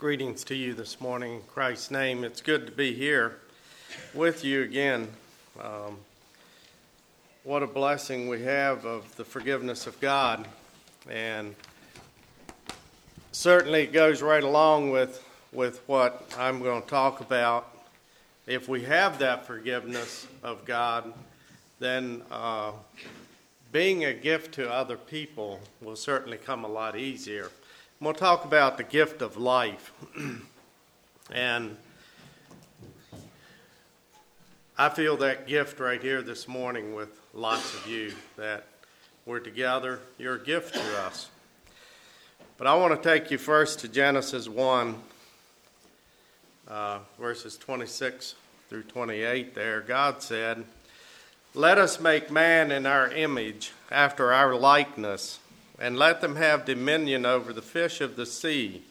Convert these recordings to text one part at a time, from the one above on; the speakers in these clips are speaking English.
Greetings to you this morning in Christ's name. It's good to be here with you again. Um, what a blessing we have of the forgiveness of God. And certainly it goes right along with, with what I'm going to talk about. If we have that forgiveness of God, then uh, being a gift to other people will certainly come a lot easier. We'll talk about the gift of life. and I feel that gift right here this morning with lots of you that we're together. You're a gift to us. But I want to take you first to Genesis 1, uh, verses 26 through 28. There, God said, let us make man in our image, after our likeness, and let them have dominion over the fish of the sea,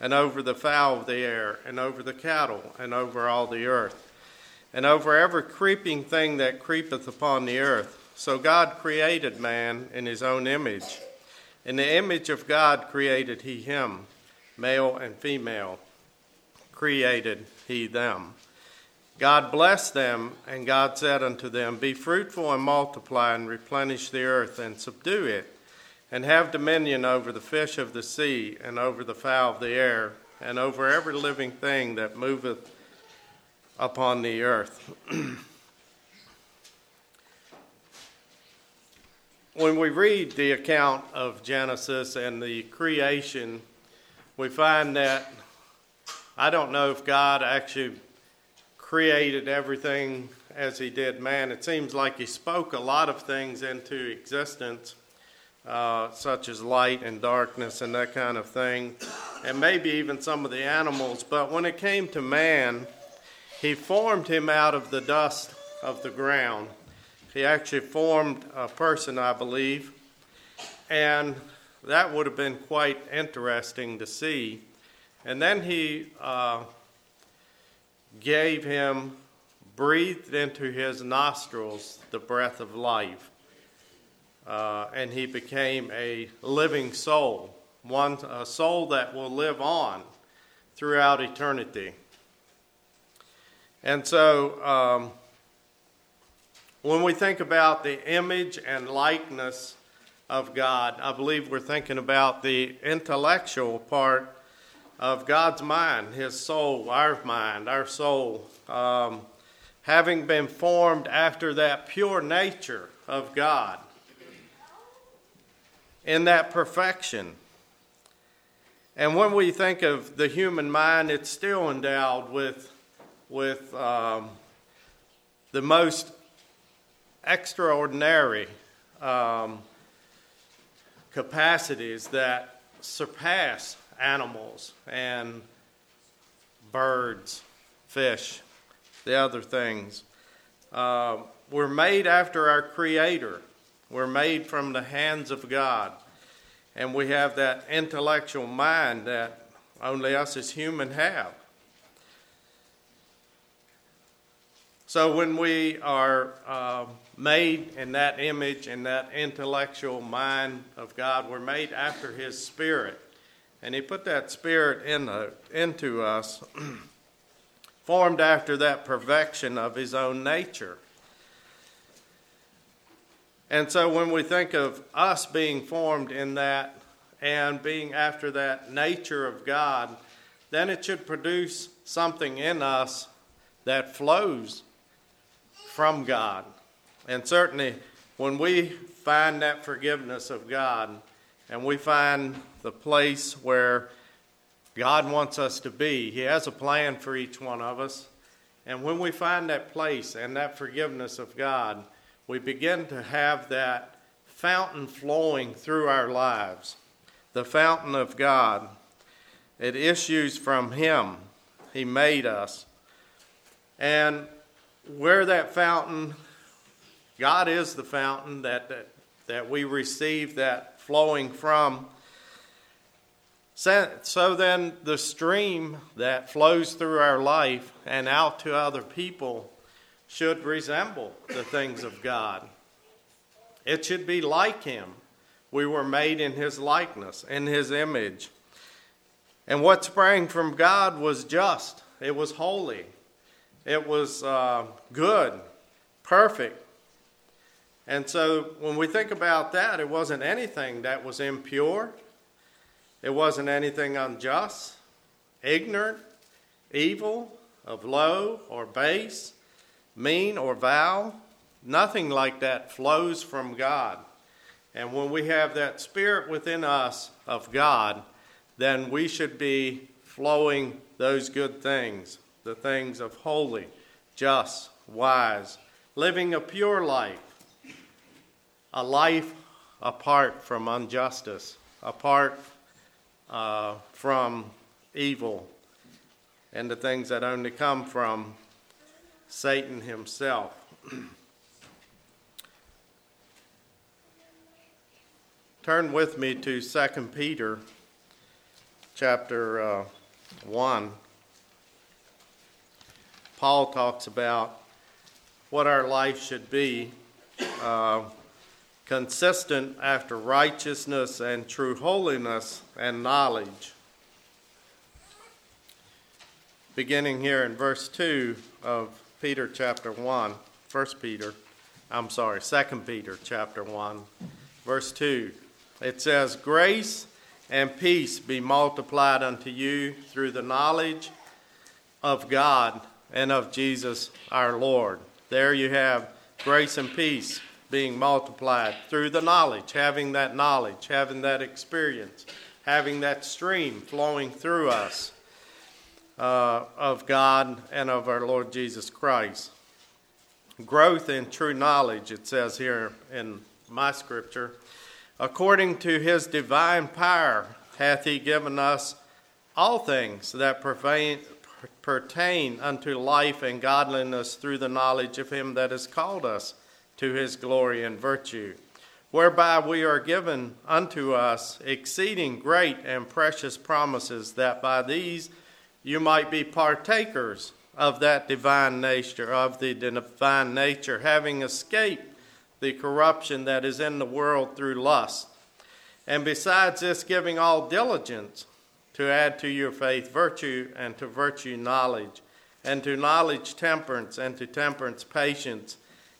and over the fowl of the air, and over the cattle, and over all the earth, and over every creeping thing that creepeth upon the earth. So God created man in his own image. In the image of God created he him, male and female, created he them. God blessed them, and God said unto them, Be fruitful and multiply, and replenish the earth, and subdue it, and have dominion over the fish of the sea, and over the fowl of the air, and over every living thing that moveth upon the earth. when we read the account of Genesis and the creation, we find that I don't know if God actually created everything as he did man. It seems like he spoke a lot of things into existence, uh, such as light and darkness and that kind of thing, and maybe even some of the animals. But when it came to man, he formed him out of the dust of the ground. He actually formed a person, I believe, and that would have been quite interesting to see. And then he uh, gave him, breathed into his nostrils the breath of life. Uh, and he became a living soul, one a soul that will live on throughout eternity. And so, um, when we think about the image and likeness of God, I believe we're thinking about the intellectual part of God's mind, His soul, our mind, our soul, um, having been formed after that pure nature of God, in that perfection. And when we think of the human mind, it's still endowed with, with um, the most extraordinary um, capacities that surpass animals and birds, fish, the other things. Uh, we're made after our Creator. We're made from the hands of God. And we have that intellectual mind that only us as human have. So when we are uh, made in that image and that intellectual mind of God, we're made after His Spirit. And he put that spirit in the, into us, formed after that perfection of his own nature. And so when we think of us being formed in that and being after that nature of God, then it should produce something in us that flows from God. And certainly when we find that forgiveness of God and we find the place where God wants us to be. He has a plan for each one of us. And when we find that place and that forgiveness of God, we begin to have that fountain flowing through our lives. The fountain of God. It issues from Him. He made us. And where that fountain, God is the fountain that, that, that we receive that flowing from. So then, the stream that flows through our life and out to other people should resemble the things of God. It should be like Him. We were made in His likeness, in His image. And what sprang from God was just, it was holy, it was uh, good, perfect. And so when we think about that, it wasn't anything that was impure, it wasn't anything unjust, ignorant, evil, of low or base, mean or vile. Nothing like that flows from God. And when we have that spirit within us of God, then we should be flowing those good things, the things of holy, just, wise, living a pure life, a life apart from injustice, apart uh, from evil, and the things that only come from Satan himself. Turn with me to 2 Peter chapter uh, 1. Paul talks about what our life should be uh, consistent after righteousness and true holiness and knowledge. Beginning here in verse 2 of Peter chapter 1, 1 Peter, I'm sorry, 2 Peter chapter 1, verse 2. It says, Grace and peace be multiplied unto you through the knowledge of God and of Jesus our Lord. There you have grace and peace being multiplied through the knowledge, having that knowledge, having that experience, having that stream flowing through us uh, of God and of our Lord Jesus Christ. Growth in true knowledge, it says here in my scripture According to his divine power hath he given us all things that pertain unto life and godliness through the knowledge of him that has called us to his glory and virtue, whereby we are given unto us exceeding great and precious promises, that by these you might be partakers of that divine nature, of the divine nature, having escaped the corruption that is in the world through lust. And besides this, giving all diligence to add to your faith virtue, and to virtue knowledge, and to knowledge temperance, and to temperance patience,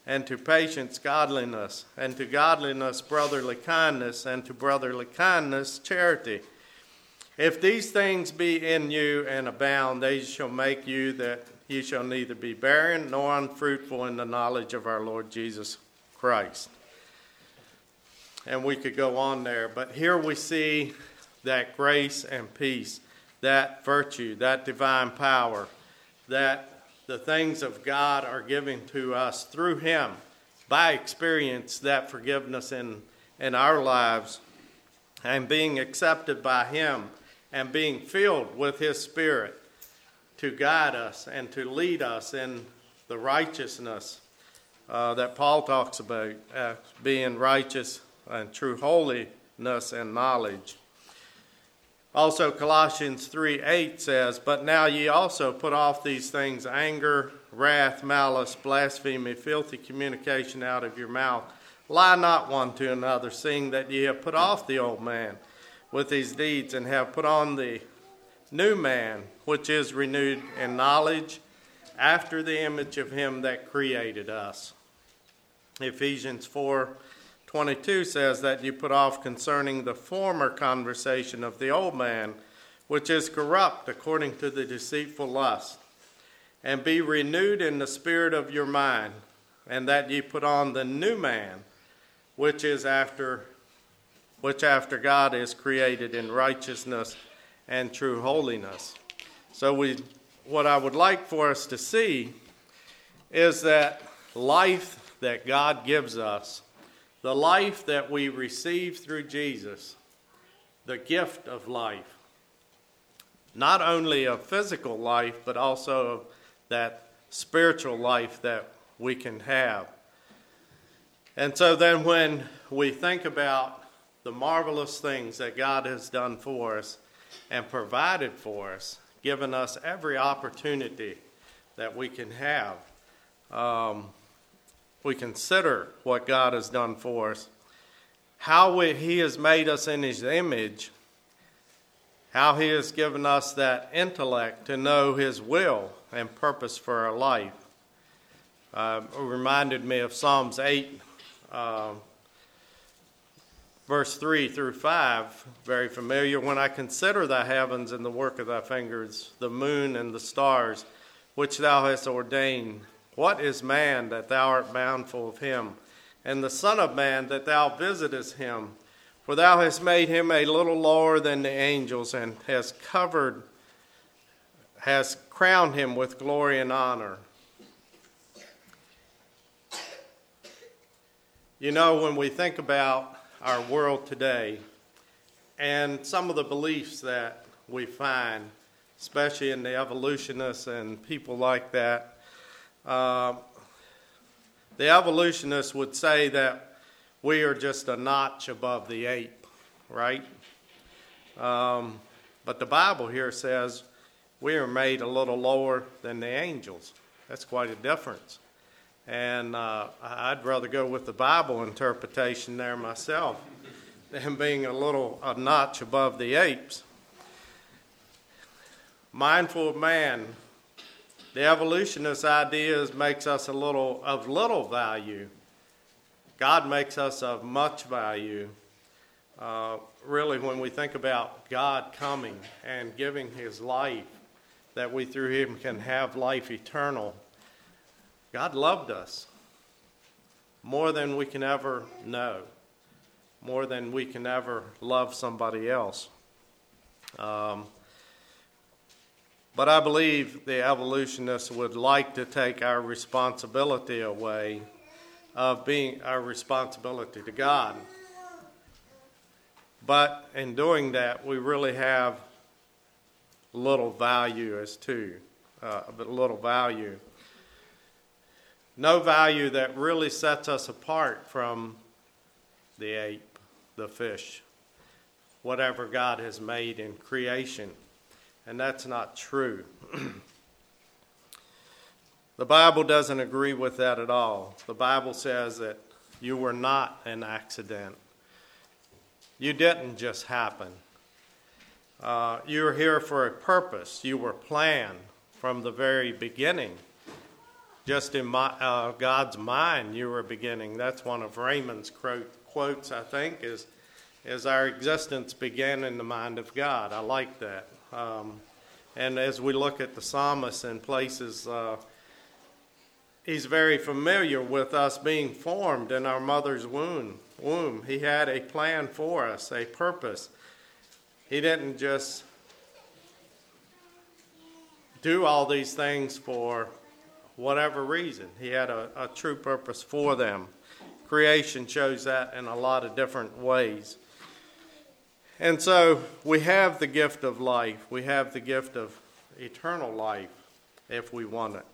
and to patience godliness, and to godliness brotherly kindness, and to brotherly kindness charity. If these things be in you and abound, they shall make you that you shall neither be barren nor unfruitful in the knowledge of our Lord Jesus Christ. And we could go on there, but here we see that grace and peace, that virtue, that divine power, that the things of God are given to us through Him by experience, that forgiveness in, in our lives, and being accepted by Him, and being filled with His Spirit to guide us and to lead us in the righteousness uh, that Paul talks about uh, being righteous and true holiness and knowledge. Also, Colossians 3 8 says, But now ye also put off these things anger, wrath, malice, blasphemy, filthy communication out of your mouth. Lie not one to another, seeing that ye have put off the old man with these deeds, and have put on the new man, which is renewed in knowledge after the image of him that created us. Ephesians 4 22 says that you put off concerning the former conversation of the old man, which is corrupt according to the deceitful lust, and be renewed in the spirit of your mind, and that ye put on the new man, which is after which after God is created in righteousness and true holiness. So we what I would like for us to see is that life that God gives us, the life that we receive through Jesus, the gift of life, not only of physical life, but also of that spiritual life that we can have. And so then, when we think about the marvelous things that God has done for us and provided for us, given us every opportunity that we can have, um, we consider what God has done for us, how we, He has made us in His image, how He has given us that intellect to know His will and purpose for our life. Uh, it reminded me of Psalms 8, uh, verse 3 through 5, very familiar. When I consider thy heavens and the work of thy fingers, the moon and the stars, which thou hast ordained, what is man that thou art bountiful of him, and the Son of Man that thou visitest him? For thou hast made him a little lower than the angels, and hast covered, hast crowned him with glory and honor. You know, when we think about our world today and some of the beliefs that we find, especially in the evolutionists and people like that, uh, the evolutionists would say that we are just a notch above the ape, right? Um, but the Bible here says we are made a little lower than the angels. That's quite a difference. And uh, I'd rather go with the Bible interpretation there myself than being a little a notch above the apes. Mindful of man, the evolutionist ideas makes us a little of little value. God makes us of much value. Uh, really, when we think about God coming and giving His life, that we through Him can have life eternal God loved us more than we can ever know, more than we can ever love somebody else. Um, but I believe the evolutionists would like to take our responsibility away of being our responsibility to God. But in doing that, we really have little value as to uh, little value no value that really sets us apart from the ape, the fish, whatever God has made in creation. And that's not true. the Bible doesn't agree with that at all. The Bible says that you were not an accident, you didn't just happen. Uh, you were here for a purpose, you were planned from the very beginning just in my, uh, God's mind you were beginning. That's one of Raymond's quotes, I think, is, is our existence began in the mind of God. I like that. Um, and as we look at the psalmist in places, uh, he's very familiar with us being formed in our mother's womb. Womb. He had a plan for us, a purpose. He didn't just do all these things for whatever reason. He had a, a true purpose for them. Creation shows that in a lot of different ways. And so we have the gift of life. We have the gift of eternal life if we want it.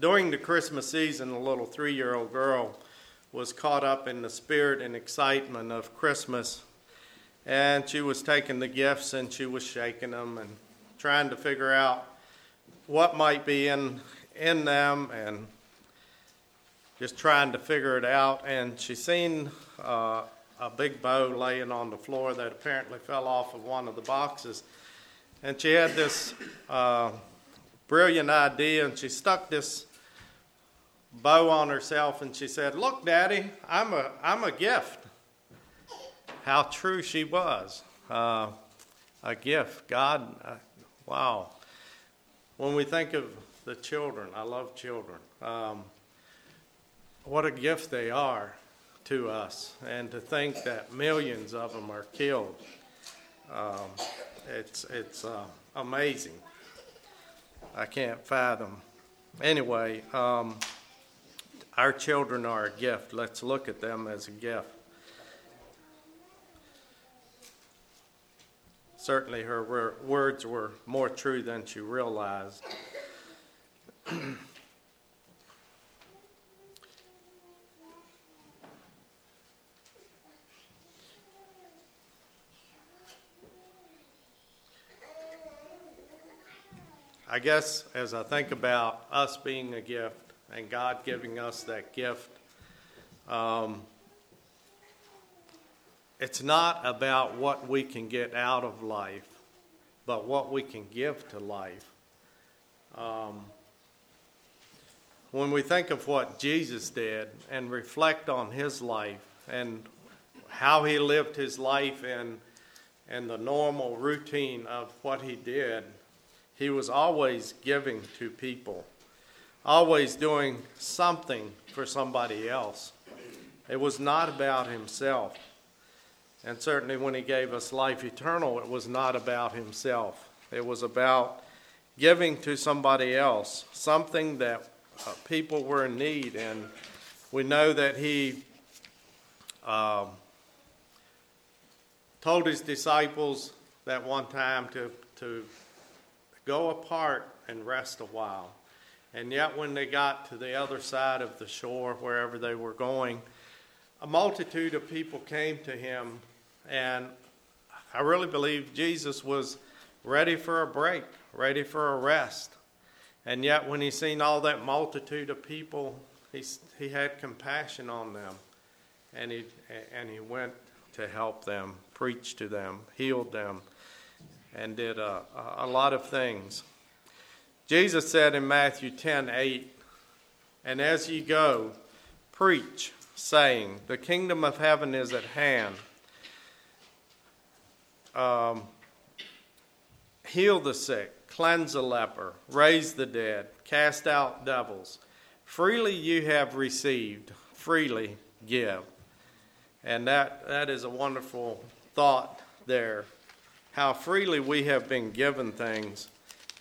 During the Christmas season, a little three year old girl was caught up in the spirit and excitement of Christmas. And she was taking the gifts and she was shaking them and trying to figure out what might be in in them and just trying to figure it out. And she seen uh, a big bow laying on the floor that apparently fell off of one of the boxes. And she had this uh, brilliant idea, and she stuck this bow on herself, and she said, "Look, Daddy, I'm a I'm a gift." How true she was. Uh, a gift. God, uh, wow. When we think of the children, I love children. Um, what a gift they are to us, and to think that millions of them are killed. Um, it's it's uh, amazing. I can't fathom. Anyway, um, our children are a gift. Let's look at them as a gift. Certainly, her words were more true than she realized. I guess as I think about us being a gift and God giving us that gift, um, it's not about what we can get out of life, but what we can give to life. Um, when we think of what Jesus did and reflect on his life and how he lived his life and, and the normal routine of what he did, he was always giving to people, always doing something for somebody else. It was not about himself. And certainly when he gave us life eternal, it was not about himself. It was about giving to somebody else, something that uh, people were in need. And we know that he um, told his disciples that one time to, to go apart and rest a while. And yet, when they got to the other side of the shore, wherever they were going, a multitude of people came to him, and I really believe Jesus was ready for a break, ready for a rest. And yet, when he seen all that multitude of people, he, he had compassion on them. And he, and he went to help them, preach to them, healed them, and did a, a lot of things. Jesus said in Matthew 10 8, And as ye go, preach, saying, The kingdom of heaven is at hand. Um, heal the sick, cleanse the leper, raise the dead, cast out devils. Freely you have received, freely give. And that, that is a wonderful thought there. How freely we have been given things,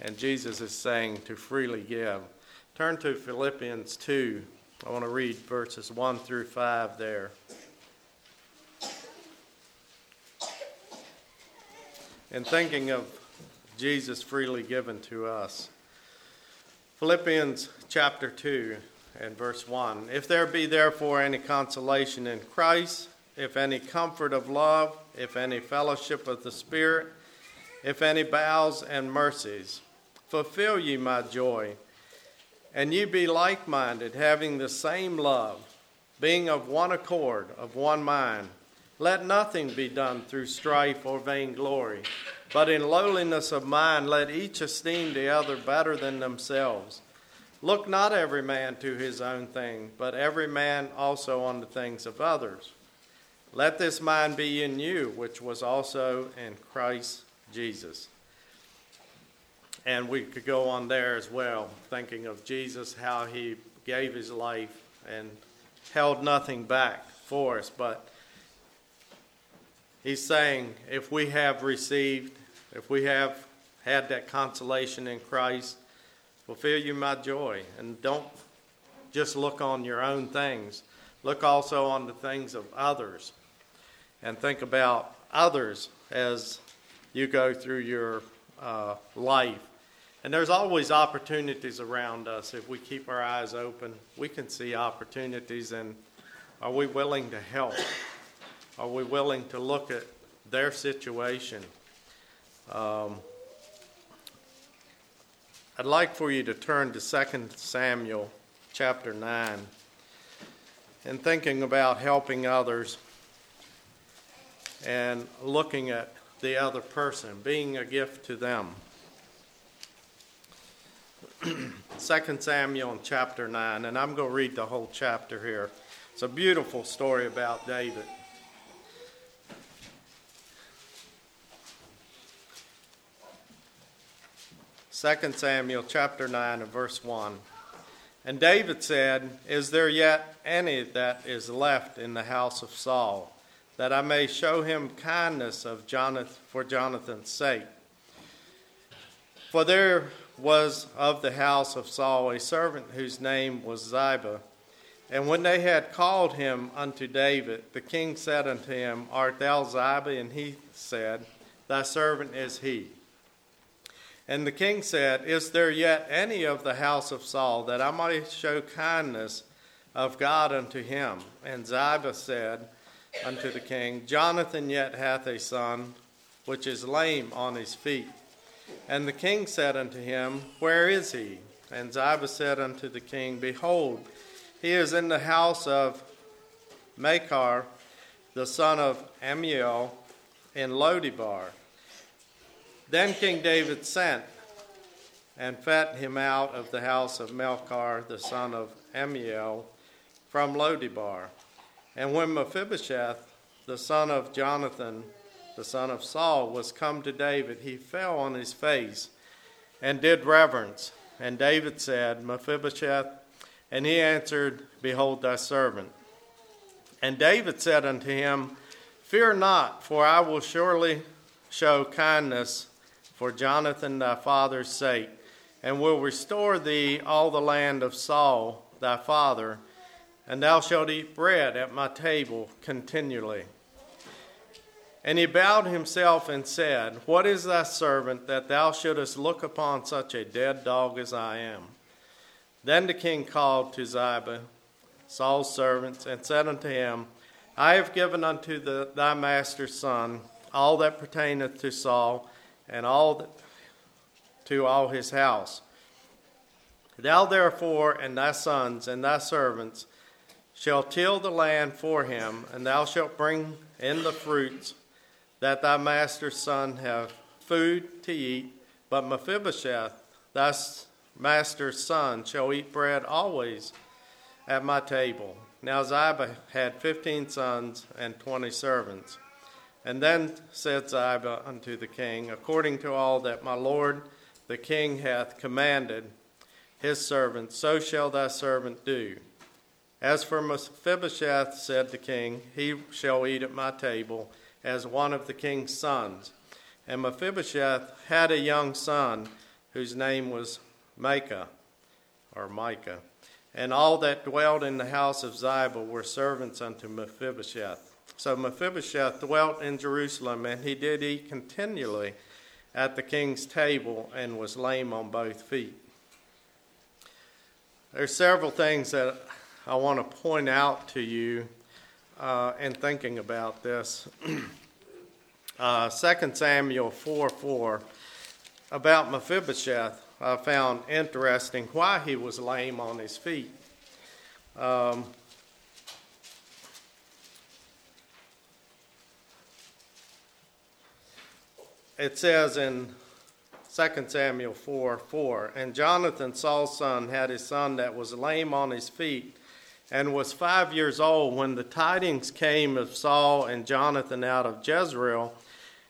and Jesus is saying to freely give. Turn to Philippians 2. I want to read verses 1 through 5 there. And thinking of Jesus freely given to us. Philippians chapter 2 and verse 1. If there be therefore any consolation in Christ, if any comfort of love, if any fellowship of the Spirit, if any bowels and mercies, fulfill ye my joy. And ye be like minded, having the same love, being of one accord, of one mind. Let nothing be done through strife or vainglory but in lowliness of mind, let each esteem the other better than themselves. Look not every man to his own thing, but every man also on the things of others. Let this mind be in you, which was also in Christ Jesus. And we could go on there as well, thinking of Jesus, how he gave his life and held nothing back for us. But he's saying, if we have received if we have had that consolation in Christ, fulfill you my joy. And don't just look on your own things, look also on the things of others. And think about others as you go through your uh, life. And there's always opportunities around us. If we keep our eyes open, we can see opportunities. And are we willing to help? Are we willing to look at their situation? Um, I'd like for you to turn to 2 Samuel chapter 9 and thinking about helping others and looking at the other person, being a gift to them. 2 Samuel chapter 9, and I'm going to read the whole chapter here. It's a beautiful story about David. 2 Samuel chapter 9 and verse 1. And David said, Is there yet any that is left in the house of Saul, that I may show him kindness of Jonathan, for Jonathan's sake? For there was of the house of Saul a servant whose name was Ziba. And when they had called him unto David, the king said unto him, Art thou Ziba? And he said, Thy servant is he. And the king said, Is there yet any of the house of Saul that I might show kindness of God unto him? And Ziba said unto the king, Jonathan yet hath a son, which is lame on his feet. And the king said unto him, Where is he? And Ziba said unto the king, Behold, he is in the house of Machir, the son of Ammiel, in Lodebar. Then King David sent and fed him out of the house of Melchor, the son of Ammiel, from Lodebar. And when Mephibosheth, the son of Jonathan, the son of Saul, was come to David, he fell on his face and did reverence. And David said, Mephibosheth, and he answered, Behold thy servant. And David said unto him, Fear not, for I will surely show kindness for Jonathan thy father's sake, and will restore thee all the land of Saul thy father, and thou shalt eat bread at my table continually. And he bowed himself and said, What is thy servant that thou shouldest look upon such a dead dog as I am? Then the king called to Ziba, Saul's servants, and said unto him, I have given unto the, thy master's son all that pertaineth to Saul, and all that, to all his house. Thou therefore and thy sons and thy servants shall till the land for him, and thou shalt bring in the fruits that thy master's son have food to eat, but Mephibosheth, thy master's son, shall eat bread always at my table. Now Ziba had fifteen sons and twenty servants. And then said Ziba unto the king, According to all that my lord the king hath commanded his servant, so shall thy servant do. As for Mephibosheth, said the king, he shall eat at my table as one of the king's sons. And Mephibosheth had a young son whose name was Micah, or Micah. And all that dwelt in the house of Ziba were servants unto Mephibosheth. So Mephibosheth dwelt in Jerusalem, and he did eat continually at the king's table and was lame on both feet. There's several things that I want to point out to you uh, in thinking about this. uh, 2 Samuel 4 4, about Mephibosheth, I found interesting why he was lame on his feet. Um, it says in 2 Samuel 4 4, and Jonathan, Saul's son, had his son that was lame on his feet and was five years old when the tidings came of Saul and Jonathan out of Jezreel.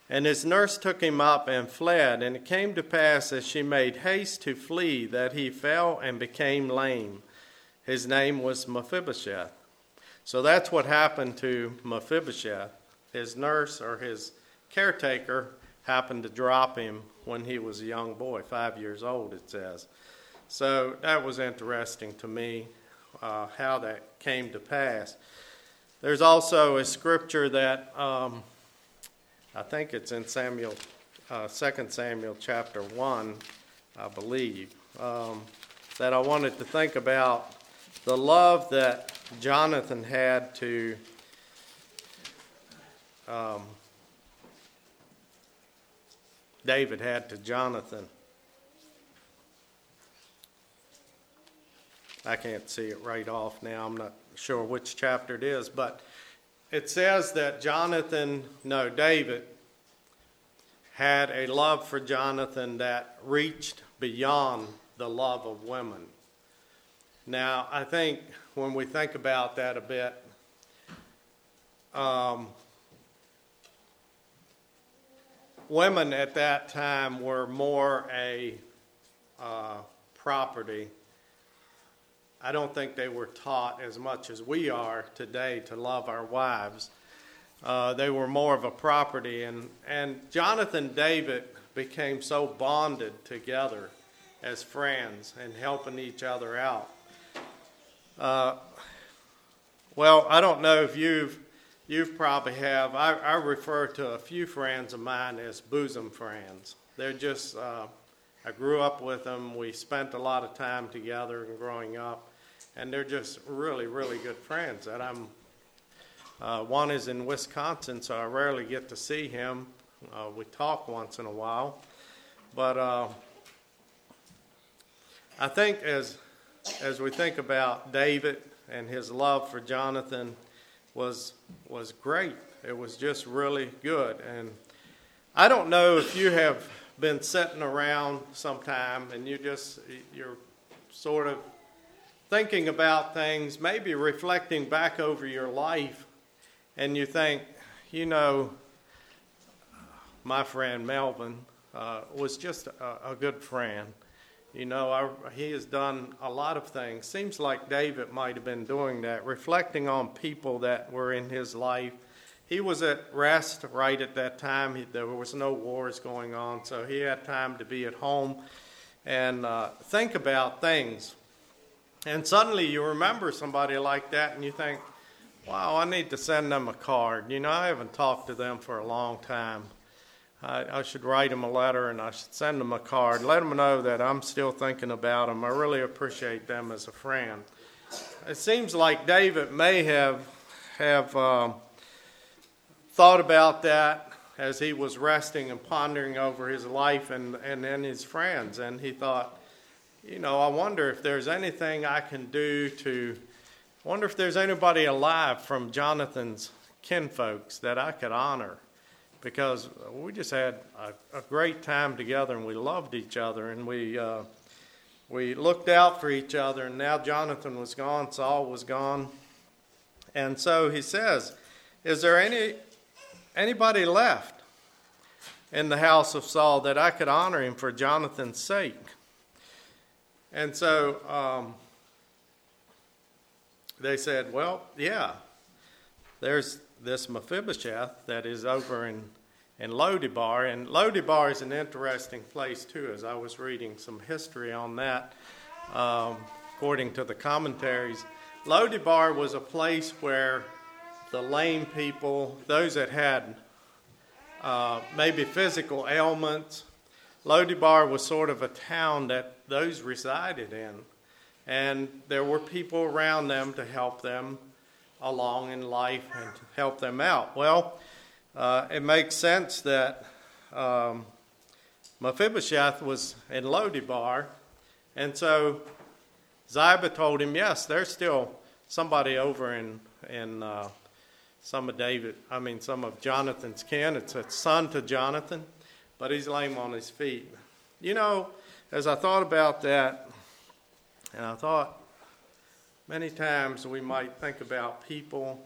And his nurse took him up and fled. And it came to pass as she made haste to flee that he fell and became lame. His name was Mephibosheth. So that's what happened to Mephibosheth. His nurse or his caretaker happened to drop him when he was a young boy, five years old, it says. So that was interesting to me uh, how that came to pass. There's also a scripture that um, I think it's in Samuel, uh, 2 Samuel chapter 1, I believe, um, that I wanted to think about the love that Jonathan had to um, David had to Jonathan. I can't see it right off now. I'm not sure which chapter it is, but it says that Jonathan, no, David, had a love for Jonathan that reached beyond the love of women. Now, I think when we think about that a bit, um, women at that time were more a uh, property I don't think they were taught as much as we are today to love our wives. Uh, they were more of a property, and, and Jonathan David became so bonded together as friends and helping each other out. Uh, well, I don't know if you've you've probably have. I, I, refer to a few friends of mine as bosom friends. They're just uh, I grew up with them. We spent a lot of time together and growing up and they're just really, really good friends. And I'm uh, one is in Wisconsin, so I rarely get to see him. Uh, we talk once in a while, but uh, I think as as we think about David and his love for Jonathan, was was great. It was just really good. And I don't know if you have been sitting around sometime and you just you're sort of thinking about things, maybe reflecting back over your life, and you think, you know, my friend Melvin uh, was just a, a, good friend. You know, I, he has done a lot of things. Seems like David might have been doing that, reflecting on people that were in his life. He was at rest right at that time. He, there was no wars going on, so he had time to be at home and uh, think about things. And suddenly you remember somebody like that and you think, wow, I need to send them a card. You know, I haven't talked to them for a long time. I, I, should write him a letter and I should send him a card. Let him know that I'm still thinking about him. I really appreciate them as a friend. It seems like David may have have um, thought about that as he was resting and pondering over his life and and then his friends, and he thought, you know, I wonder if there's anything I can do to. Wonder if there's anybody alive from Jonathan's kinfolks that I could honor because we just had a, a, great time together and we loved each other and we uh, we looked out for each other and now Jonathan was gone, Saul was gone, and so he says, "Is there any anybody left in the house of Saul that I could honor him for Jonathan's sake?" And so um, they said, "Well, yeah, there's this Mephibosheth that is over in, in Lodebar. And Lodebar is an interesting place, too, as I was reading some history on that, um, according to the commentaries. Lodebar was a place where the lame people, those that had uh, maybe physical ailments, Lodebar was sort of a town that those resided in. And there were people around them to help them along in life and help them out. Well, uh, it makes sense that um, Mephibosheth was in Lodebar, and so Ziba told him, yes, there's still somebody over in in uh, some of David, I mean some of Jonathan's kin. It's a son to Jonathan, but he's lame on his feet. You know, as I thought about that, and I thought, Many times we might think about people,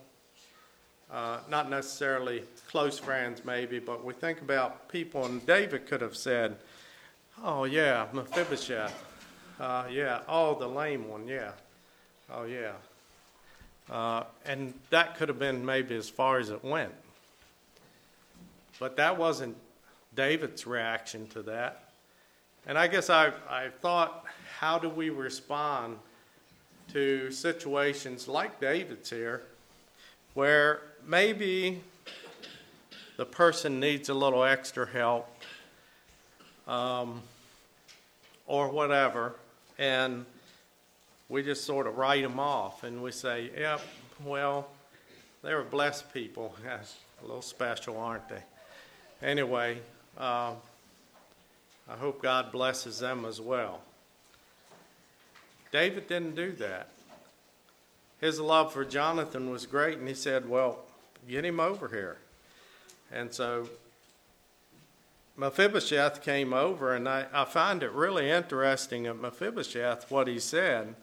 uh, not necessarily close friends, maybe, but we think about people, and David could have said, Oh, yeah, Mephibosheth. Uh, yeah, oh, the lame one, yeah. Oh, yeah. Uh, and that could have been maybe as far as it went. But that wasn't David's reaction to that. And I guess I, I thought, how do we respond to situations like David's here, where maybe the person needs a little extra help um, or whatever, and we just sort of write them off and we say, yep, well, they were blessed people. A little special, aren't they? Anyway, uh, I hope God blesses them as well. David didn't do that. His love for Jonathan was great, and he said, Well, get him over here. And so Mephibosheth came over, and I, I find it really interesting at Mephibosheth what he said.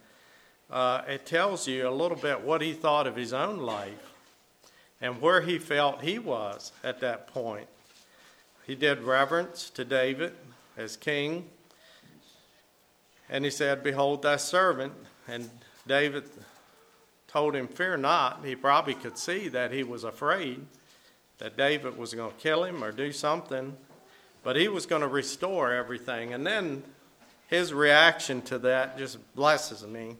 Uh, it tells you a little bit what he thought of his own life and where he felt he was at that point. He did reverence to David as king. And he said, Behold thy servant. And David told him, Fear not. He probably could see that he was afraid that David was going to kill him or do something, but he was going to restore everything. And then his reaction to that just blesses me.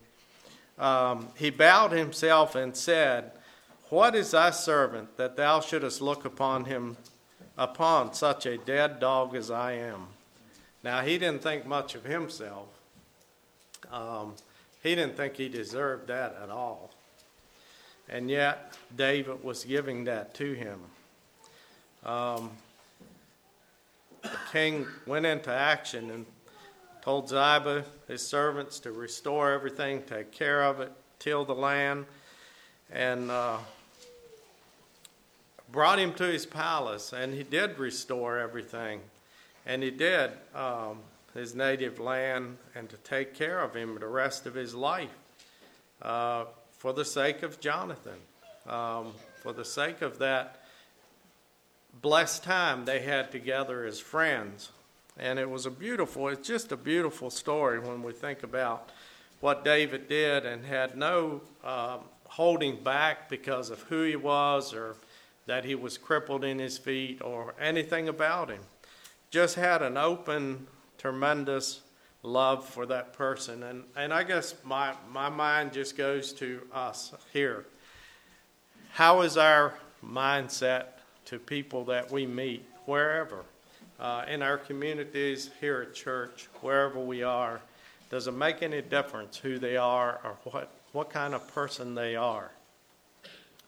Um, he bowed himself and said, What is thy servant that thou shouldest look upon him upon such a dead dog as I am? Now, he didn't think much of himself. Um, he didn't think he deserved that at all. And yet, David was giving that to him. Um, the king went into action and told Ziba, his servants, to restore everything, take care of it, till the land. And uh, brought him to his palace, and he did restore everything. And he did um, his native land and to take care of him the rest of his life uh, for the sake of Jonathan, um, for the sake of that blessed time they had together as friends. And it was a beautiful, it's just a beautiful story when we think about what David did and had no um, holding back because of who he was or that he was crippled in his feet or anything about him. Just had an open, tremendous love for that person. And, and I guess my, my mind just goes to us here. How is our mindset to people that we meet, wherever? Uh, in our communities, here at church, wherever we are, does it make any difference who they are or what, what kind of person they are?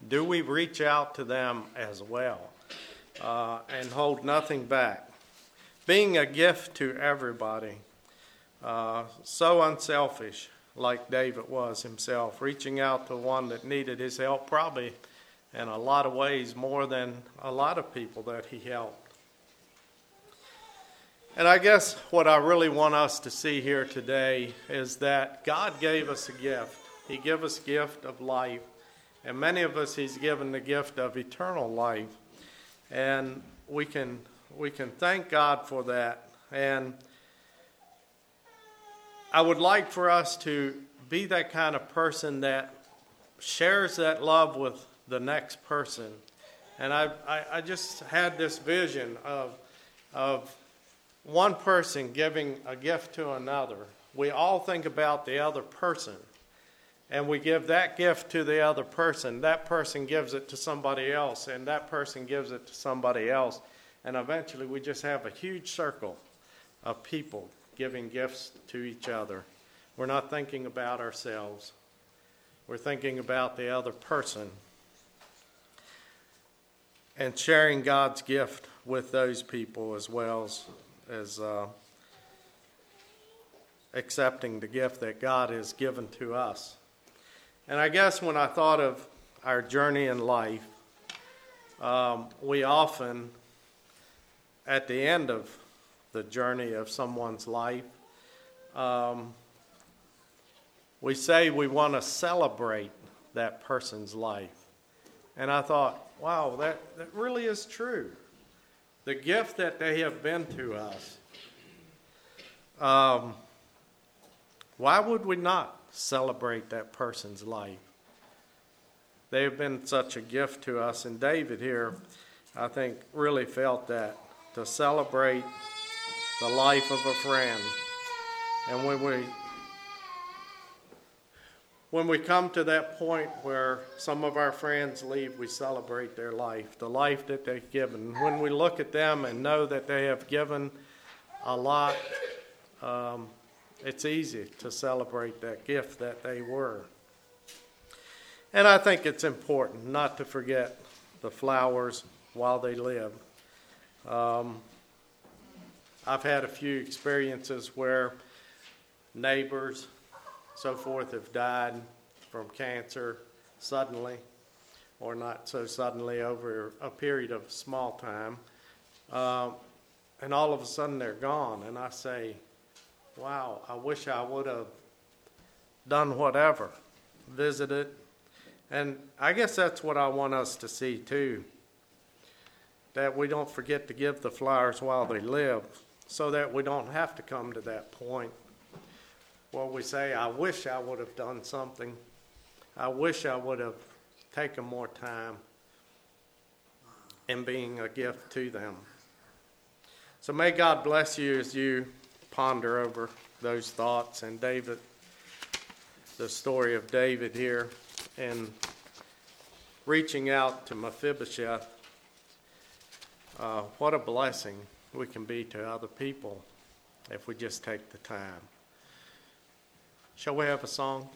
Do we reach out to them as well uh, and hold nothing back? Being a gift to everybody, uh, so unselfish, like David was himself, reaching out to one that needed his help, probably in a lot of ways more than a lot of people that he helped. And I guess what I really want us to see here today is that God gave us a gift. He gave us gift of life and many of us, He's given the gift of eternal life. And we can, we can thank God for that. And I would like for us to be that kind of person that shares that love with the next person. And I, I, I just had this vision of, of one person giving a gift to another. We all think about the other person and we give that gift to the other person. That person gives it to somebody else, and that person gives it to somebody else. And eventually, we just have a huge circle of people giving gifts to each other. We're not thinking about ourselves, we're thinking about the other person and sharing God's gift with those people as well as, as uh, accepting the gift that God has given to us. And I guess when I thought of our journey in life, um, we often, at the end of the journey of someone's life, um, we say we want to celebrate that person's life. And I thought, wow, that, that really is true. The gift that they have been to us. Um, why would we not celebrate that person's life. They have been such a gift to us, and David here, I think, really felt that to celebrate the life of a friend. And when we when we come to that point where some of our friends leave, we celebrate their life, the life that they've given. When we look at them and know that they have given a lot, um, it's easy to celebrate that gift that they were. And I think it's important not to forget the flowers while they live. Um, I've had a few experiences where neighbors, so forth, have died from cancer suddenly, or not so suddenly over a period of small time. Um, and all of a sudden they're gone. And I say, wow, I wish I would have done whatever, visited. And I guess that's what I want us to see too. That we don't forget to give the flowers while they live, so that we don't have to come to that point where we say, I wish I would have done something. I wish I would have taken more time in being a gift to them. So may God bless you as you ponder over those thoughts and David, the story of David here, and reaching out to Mephibosheth. Uh, what a blessing we can be to other people if we just take the time. Shall we have a song?